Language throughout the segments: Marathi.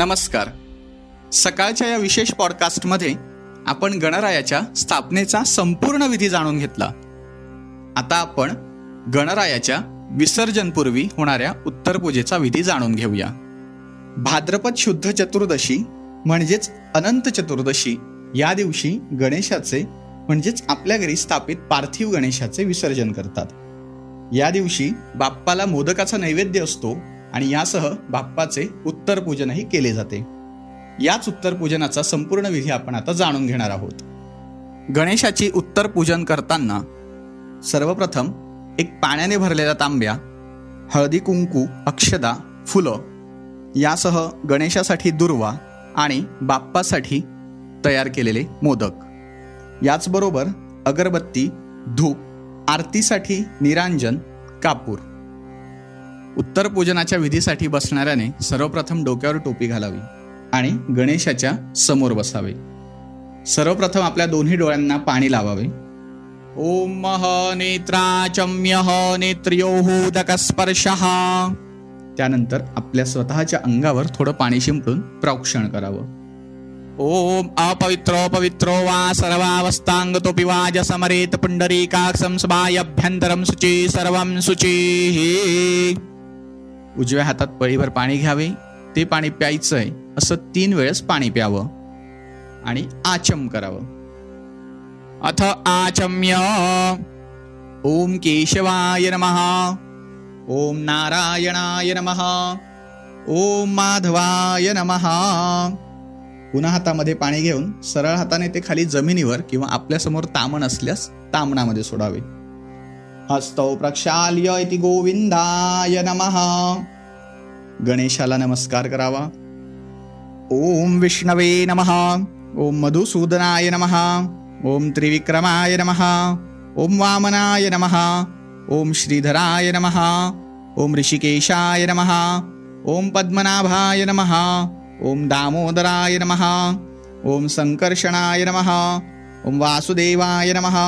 नमस्कार. सकाळच्या या विशेष पॉडकास्टमध्ये आपण गणरायाच्या स्थापनेचा संपूर्ण विधी जाणून घेतला. आता आपण गणरायाच्या विसर्जनपूर्वी होणाऱ्या उत्तर पूजेचा विधी जाणून घेऊया. भाद्रपद शुद्ध चतुर्दशी म्हणजेच अनंत चतुर्दशी या दिवशी गणेशाचे म्हणजेच आपल्या घरी स्थापित पार्थिव गणेशाचे विसर्जन करतात. या दिवशी बाप्पाला मोदकाचा नैवेद्य असतो आणि यासह बाप्पाचे उत्तर पूजनही केले जाते. याच उत्तर पूजनाचा संपूर्ण विधी आपण आता जाणून घेणार आहोत. गणेशाची उत्तर पूजन करताना सर्वप्रथम एक पाण्याने भरलेला तांब्या हळदी कुंकू अक्षदा फुलं यासह गणेशासाठी दुर्वा आणि बाप्पासाठी तयार केलेले मोदक. याचबरोबर अगरबत्ती धूप आरतीसाठी निरांजन कापूर. उत्तर पूजनाच्या विधीसाठी बसणाऱ्याने सर्वप्रथम डोक्यावर टोपी घालावी आणि गणेशाच्या समोर बसावे. सर्वप्रथम आपल्या दोन्ही डोळ्यांना पाणी लावावे. ओम नेत्राचम्य नेत्र्योदक स्पर्श त्यानंतर आपल्या स्वतःच्या अंगावर थोडं पाणी शिंपडून प्रौक्षण करावं. ओम अपवित्रो पवित्रो वा सर्वावस्थांग तो पिवाज समरेत पुंडरीकाक्षम सभाभ्यंतरम शुची सर्वम शुची. उजव्या हातात पळीभर पाणी घ्यावे ते पाणी प्यायचं आहे असं तीन वेळेस पाणी प्यावं आणि आचम करावं. अथ आचम्य. ओम केशवाय नमः. ओम नारायणाय नमः. ओम माधवाय नमः. पुन्हा हातामध्ये पाणी घेऊन सरळ हाताने ते खाली जमिनीवर किंवा आपल्यासमोर तामण असल्यास तामणामध्ये सोडावे. हस्तौ प्रक्षाल्य इति गोविंदाय नमः गणेशाला नमस्कार करावा ओम विष्णवे नमः ओम मधुसूदनाय नमः ओम त्रिविक्रमाय नमः ओम वामनाय नमः ओम श्रीधराय नमः ओम ऋषिकेशाय नमः ओम पद्मनाभाय नमः ओम दामोदराय नमः ओम संकर्षणाय नमः ओम वासुदेवाय नमः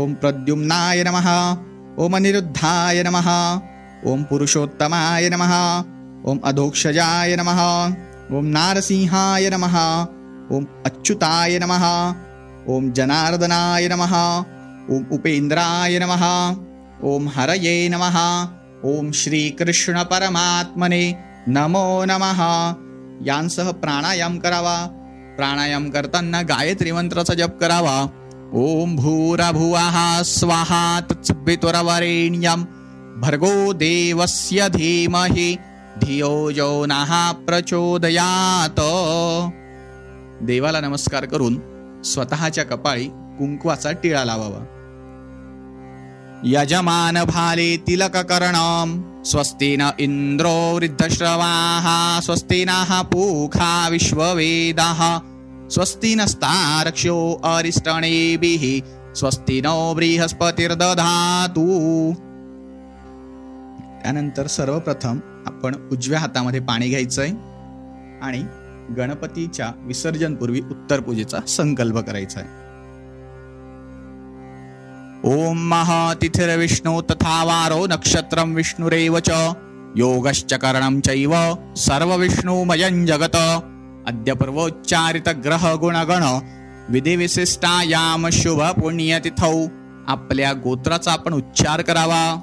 ओम प्रद्युम्नाय नमः ओम अनिरुद्धाय नमः। ओम पुरुषोत्तमाय नमः। ओम अधोक्षजाय नमः। ओम नारसिंहाय नमः। ओम अच्युताय नमः। ओम जनार्दनाय नमः। ओम उपेन्द्राय नमः। ओम हरये नमः। ओम श्रीकृष्णपरमात्मने नमो नमः। यांसह प्राणायाम करावा। प्राणायाम करताना गायत्री मंत्राचा जप करावा ओम भूरभुवः स्वाहा तत्सवितुरवरेण्यं। भर्गो देवस्य धीमहि धियो यो नः प्रचोदयात। देवाला नमस्कार करून स्वतःच्या कपाळी कुंकवाचा टिळा लावावा। यजमान भाले तिलककर्णम स्वस्ति न इन्द्रो वृद्धश्रवाः स्वस्ति नः पूखा विश्ववेदाः स्वस्ति नस्तारक्ष्यो अरिष्टणेभिः स्वस्ति नो बृहस्पतिर्दधातु। त्यानंतर सर्वप्रथम आपण उजव्या हातामध्ये पाणी घ्यायचंय आणि गणपतीच्या विसर्जनपूर्वी उत्तर पूजेचा संकल्प करायचा आहे ओम महातिथिर्विष्णु तथा वारो नक्षत्रं विष्णुरेव च योगश्च करणं चैव सर्वविष्णुमयं जगत। अद्य पूर्वोच्चारित ग्रह गुणगण विधिविशिष्टायाम शुभ पुण्यतिथौ. आपल्या गोत्राचा आपण उच्चार करावा.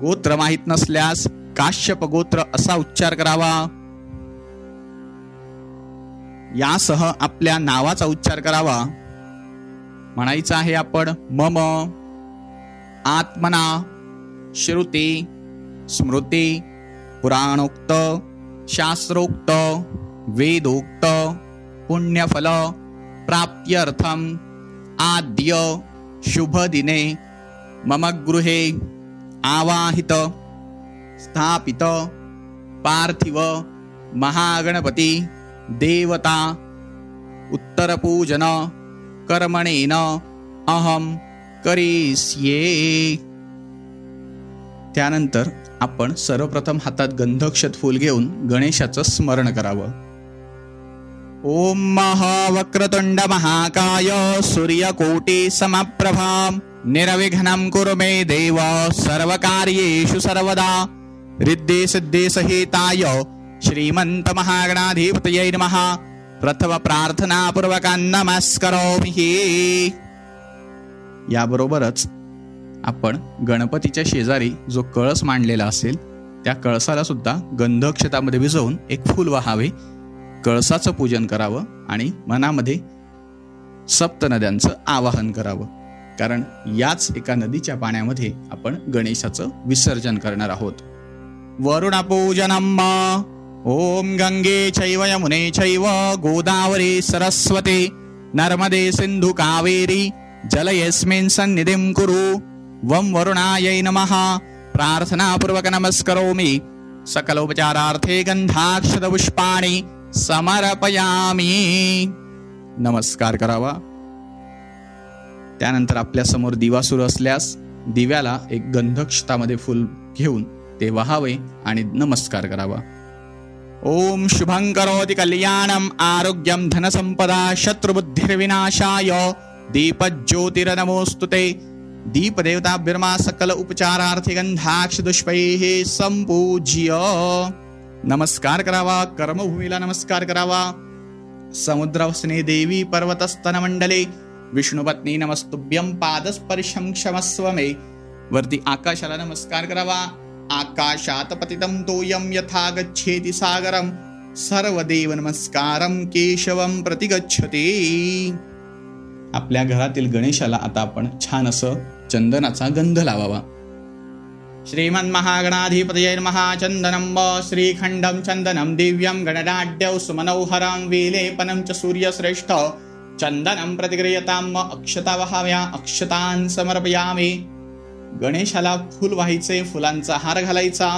गोत्र माहीत नसल्यास काश्यप गोत्र असा उच्चार करावा. यासह आपल्या नावाचा उच्चार करावा. म्हणायचं आहे आपण मम आत्मना श्रुती स्मृती पुराणोक्त शास्त्रोक्त वेदोक्त पुण्यफल प्राप्त्यर्थम आद्य शुभ दिने मम गृहे आवाहित स्थापित पार्थिव महागणपती देवता उत्तरपूजन कर्मणेन अहम करिष्ये। त्यानंतर आपण सर्वप्रथम हातात गंधक्षत फूल घेऊन गणेशाचं स्मरण करावं. ओम महावक्रतुंड महाकाय सूर्यकोटी समप्रभा. निरविघ्नं कुरु मे देव सर्वकार्येषु सर्वदा. रिद्धे सिद्धे सहिताय श्रीमंत महागणाधिपतये नमः. प्रथम प्रार्थनापूर्वक नमस्करोमि. याबरोबरच आपण गणपतीच्या शेजारी जो कळस मांडलेला असेल त्या कळसाला सुद्धा गंधक्षतामध्ये भिजवून एक फूल वहावे. कळसाचं पूजन करावं आणि मनामध्ये सप्त नद्यांचं आवाहन करावं. कारण याच एका नदीच्या पाण्यामध्ये आपण गणेशाचं विसर्जन करणार आहोत. वरुणपूजनम ओम गंगे चैव यमुने चैव गोदावरी सरस्वती. नर्मदे सिंधू कावेरी. जलयस्मिन् सन्निधिं कुरु. वं वरुणायै नमः प्रार्थनापूर्वक नमस्करोमि सकलोपचारार्थे गन्धाक्षतपुष्पाणि समर्पयामी नमस्कार करावा त्यानंतर आपल्यासमोर दिवा सुरू असल्यास दिव्याला एक गंधक्षतामध्ये फुल घेऊन ते वहावे आणि नमस्कार करावा. ओम शुभं करोति कल्याणम आरोग्यम धनसंपदा शत्रुबुद्धिर्विनाशाय दीपज्योतिरनमोस्तुते दीपदेवताभ्यर्मा सकल उपचारार्थिगंधाक्ष दुष्पैः संपूज्य नमस्कार करावा कर्मभूमीला नमस्कार करावा। समुद्रवसने देवी पर्वतस्तन मंडले विष्णुपत्नी नमस्तुभ्यम पादस्पर्शं क्षमस्व मे। वरती आकाशाला नमस्कार करावा। आकाशात पतितं तोयम यथा गच्छेति सागरम सर्वदेव नमस्कारं केशवं प्रतिगच्छते। आपल्या घरातील गणेशाला आता आपण छान असं चंदनाचा गंध लावावा. श्रीमन्महागणाधिपतये महाचन्दनं श्रीखंडम चंदनम दिव्यं गणनाड्यौ सुमनौहरां विलेपनं च सूर्यश्रेष्ठ। चंदनं प्रतिक्रियतां अक्षता वहाव्या अक्षतान समर्पयामे। गणेशाला फुल व्हायचे फुलांचा हार घालायचा।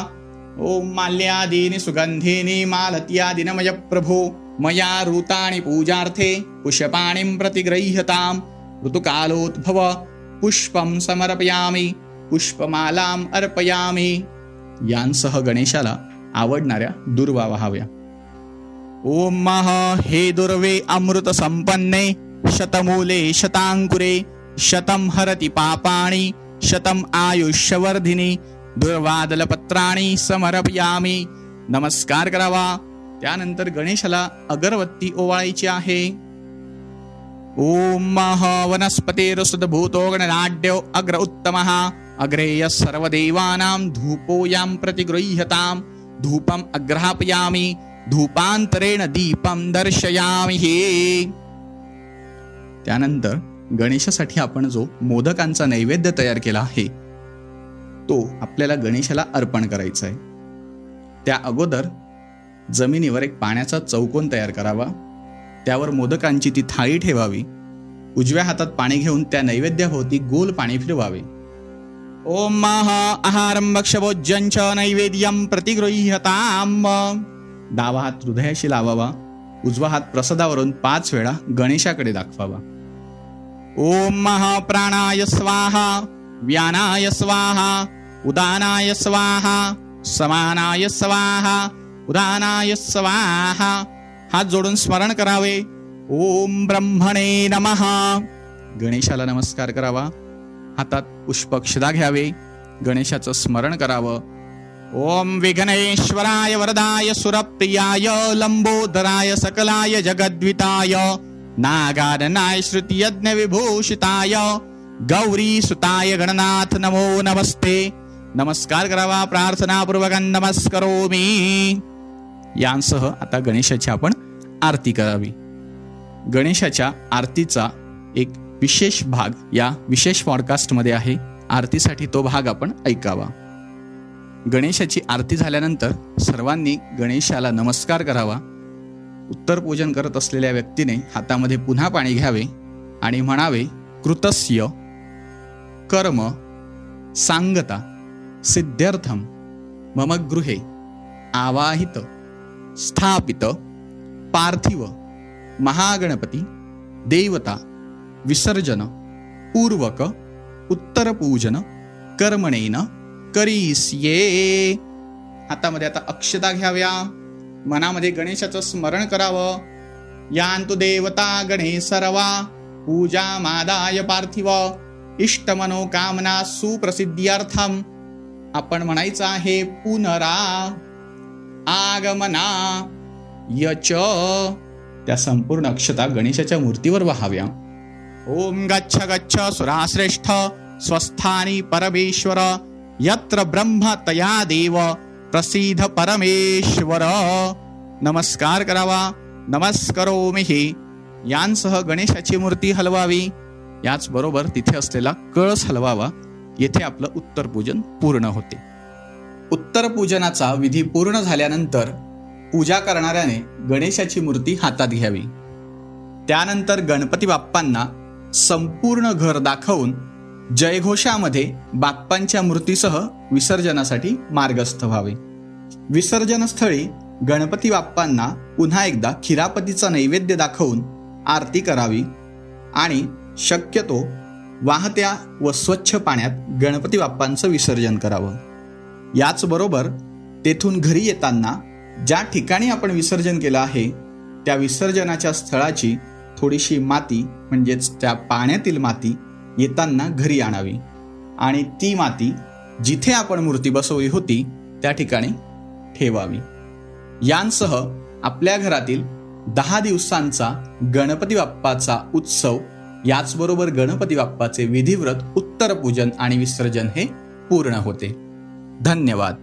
ओम माल्यादीनि सुगंधीनी मालत्यादिनमय प्रभू। मया ऋतानि पूजार्थे पुष्पाणिं प्रतिगृह्यताम्। ऋतुकालोद्भव पुष्पं समर्पयामि पुष्पमालाम अर्पयामी। यांसह गणेशाला आवडणाऱ्या दुर्वा व्हाव्या। ओम मह हे दुर्वे अमृत संपन्ने शतमूले शतांकुरे शतम हरति पापाणी शतम आयुष्यवर्धिनी दुर्वादलपत्राणी समर्पयामी। नमस्कार करावा। त्यानंतर गणेशाला अगरबत्ती ओवाळायची आहे. ओम मह वनस्पतिरुसुदभूतो गणनाड्यो अग्र उत्तमः। अग्रेय सर्वदेवानां धूपोयां प्रतिगृह्यतां। धूपम अग्रापयामि धूपांतरेण दीपम दर्शयामि हे। त्यानंतर गणेशासाठी आपण जो मोदकांचा नैवेद्य तयार केला आहे तो आपल्याला गणेशाला अर्पण करायचा आहे. त्या अगोदर जमिनीवर एक पाण्याचा चौकोन तयार करावा. त्यावर मोदकांची ती थाळी ठेवावी. उजव्या हातात पाणी घेऊन त्या नैवेद्याभोवती गोल पाणी फिरवावे. ओम महा आहारं भक्षभोज्यंच नैवेद्यम प्रतिगृह्यताम. डावा हात हृदयाशी लावावा. उजवा हात प्रसादावरून पाच वेळा गणेशाकडे दाखवावा. ओम महा प्राणाय स्वाहा व्यानाय स्वाहा उदानाय स्वाहा समानाय स्वाहा उदानाय स्वाहा. हात जोडून स्मरण करावे. ओम ब्रह्मणे नमः. गणेशाला नमस्कार करावा. हातात पुष्पक्षदा घ्यावे. गणेशाचं स्मरण करावं. ओम विघ्नेश्वराय वरदाय सुरप्रियाय लंबोदराय सकलाय जगद्विताय नागारनाय यज्ञ विभूषिताय गौरी सुताय गणनाथ नमो नमस्ते. नमस्कार करावा प्रार्थनापूर्वक नमस्करोमी. यांसह आता गणेशाची आपण आरती करावी. गणेशाच्या आरतीचा एक विशेष भाग या विशेष पॉडकास्टमध्ये आहे. आरतीसाठी तो भाग आपण ऐकावा. गणेशाची आरती झाल्यानंतर सर्वांनी गणेशाला नमस्कार करावा. उत्तर पूजन करत असलेल्या व्यक्तीने हातामध्ये पुन्हा पाणी घ्यावे आणि म्हणावे कृतस्य कर्म सांगता सिद्ध्यर्थम मम गृहे आवाहित स्थापित पार्थिव महागणपती देवता विसर्जन पूर्वक उत्तरपूजन कर्मणेन करीस्ये हातामध्ये आता अक्षता घ्याव्या. मनामध्ये गणेशाचं स्मरण करावं. यांतु देवता गणेश सर्वा पूजा मादाय पार्थिव. इष्ट मनोकामना सुप्रसिद्ध्यर्थम आपण म्हणायचं आहे पुनरा. आगमना यच. त्या संपूर्ण अक्षता गणेशाच्या मूर्तीवर वहाव्या. ओम गच्छ गच्छ सुराश्रेष्ठ स्वस्थानी परमेश्वर यत्र ब्रह्म तया देव प्रसिद्ध परमेश्वर. नमस्कार करावा नमस्करोमिही यांसह गणेशाची मूर्ती हलवावी. याचबरोबर तिथे असलेला कळस हलवावा. येथे आपलं उत्तर पूजन पूर्ण होते. उत्तर पूजनाचा विधी पूर्ण झाल्यानंतर पूजा करणाऱ्याने गणेशाची मूर्ती हातात घ्यावी. त्यानंतर गणपती बाप्पांना संपूर्ण घर दाखवून जयघोषामध्ये बाप्पांच्या मूर्तीसह विसर्जनासाठी मार्गस्थ व्हावे. विसर्जनस्थळी गणपती बाप्पांना पुन्हा एकदा खिरापतीचा नैवेद्य दाखवून आरती करावी आणि शक्यतो वाहत्या व स्वच्छ पाण्यात गणपती बाप्पांचं विसर्जन करावं. याचबरोबर तेथून घरी येताना ज्या ठिकाणी आपण विसर्जन केलं आहे त्या विसर्जनाच्या स्थळाची थोडीशी माती म्हणजेच त्या पाण्यातील माती येताना घरी आणावी. आणि ती माती जिथे आपण मूर्ती बसवली होती त्या ठिकाणी ठेवावी. यांसह आपल्या घरातील दहा दिवसांचा गणपती बाप्पाचा उत्सव याचबरोबर गणपती बाप्पाचे विधिव्रत उत्तर पूजन आणि विसर्जन हे पूर्ण होते. धन्यवाद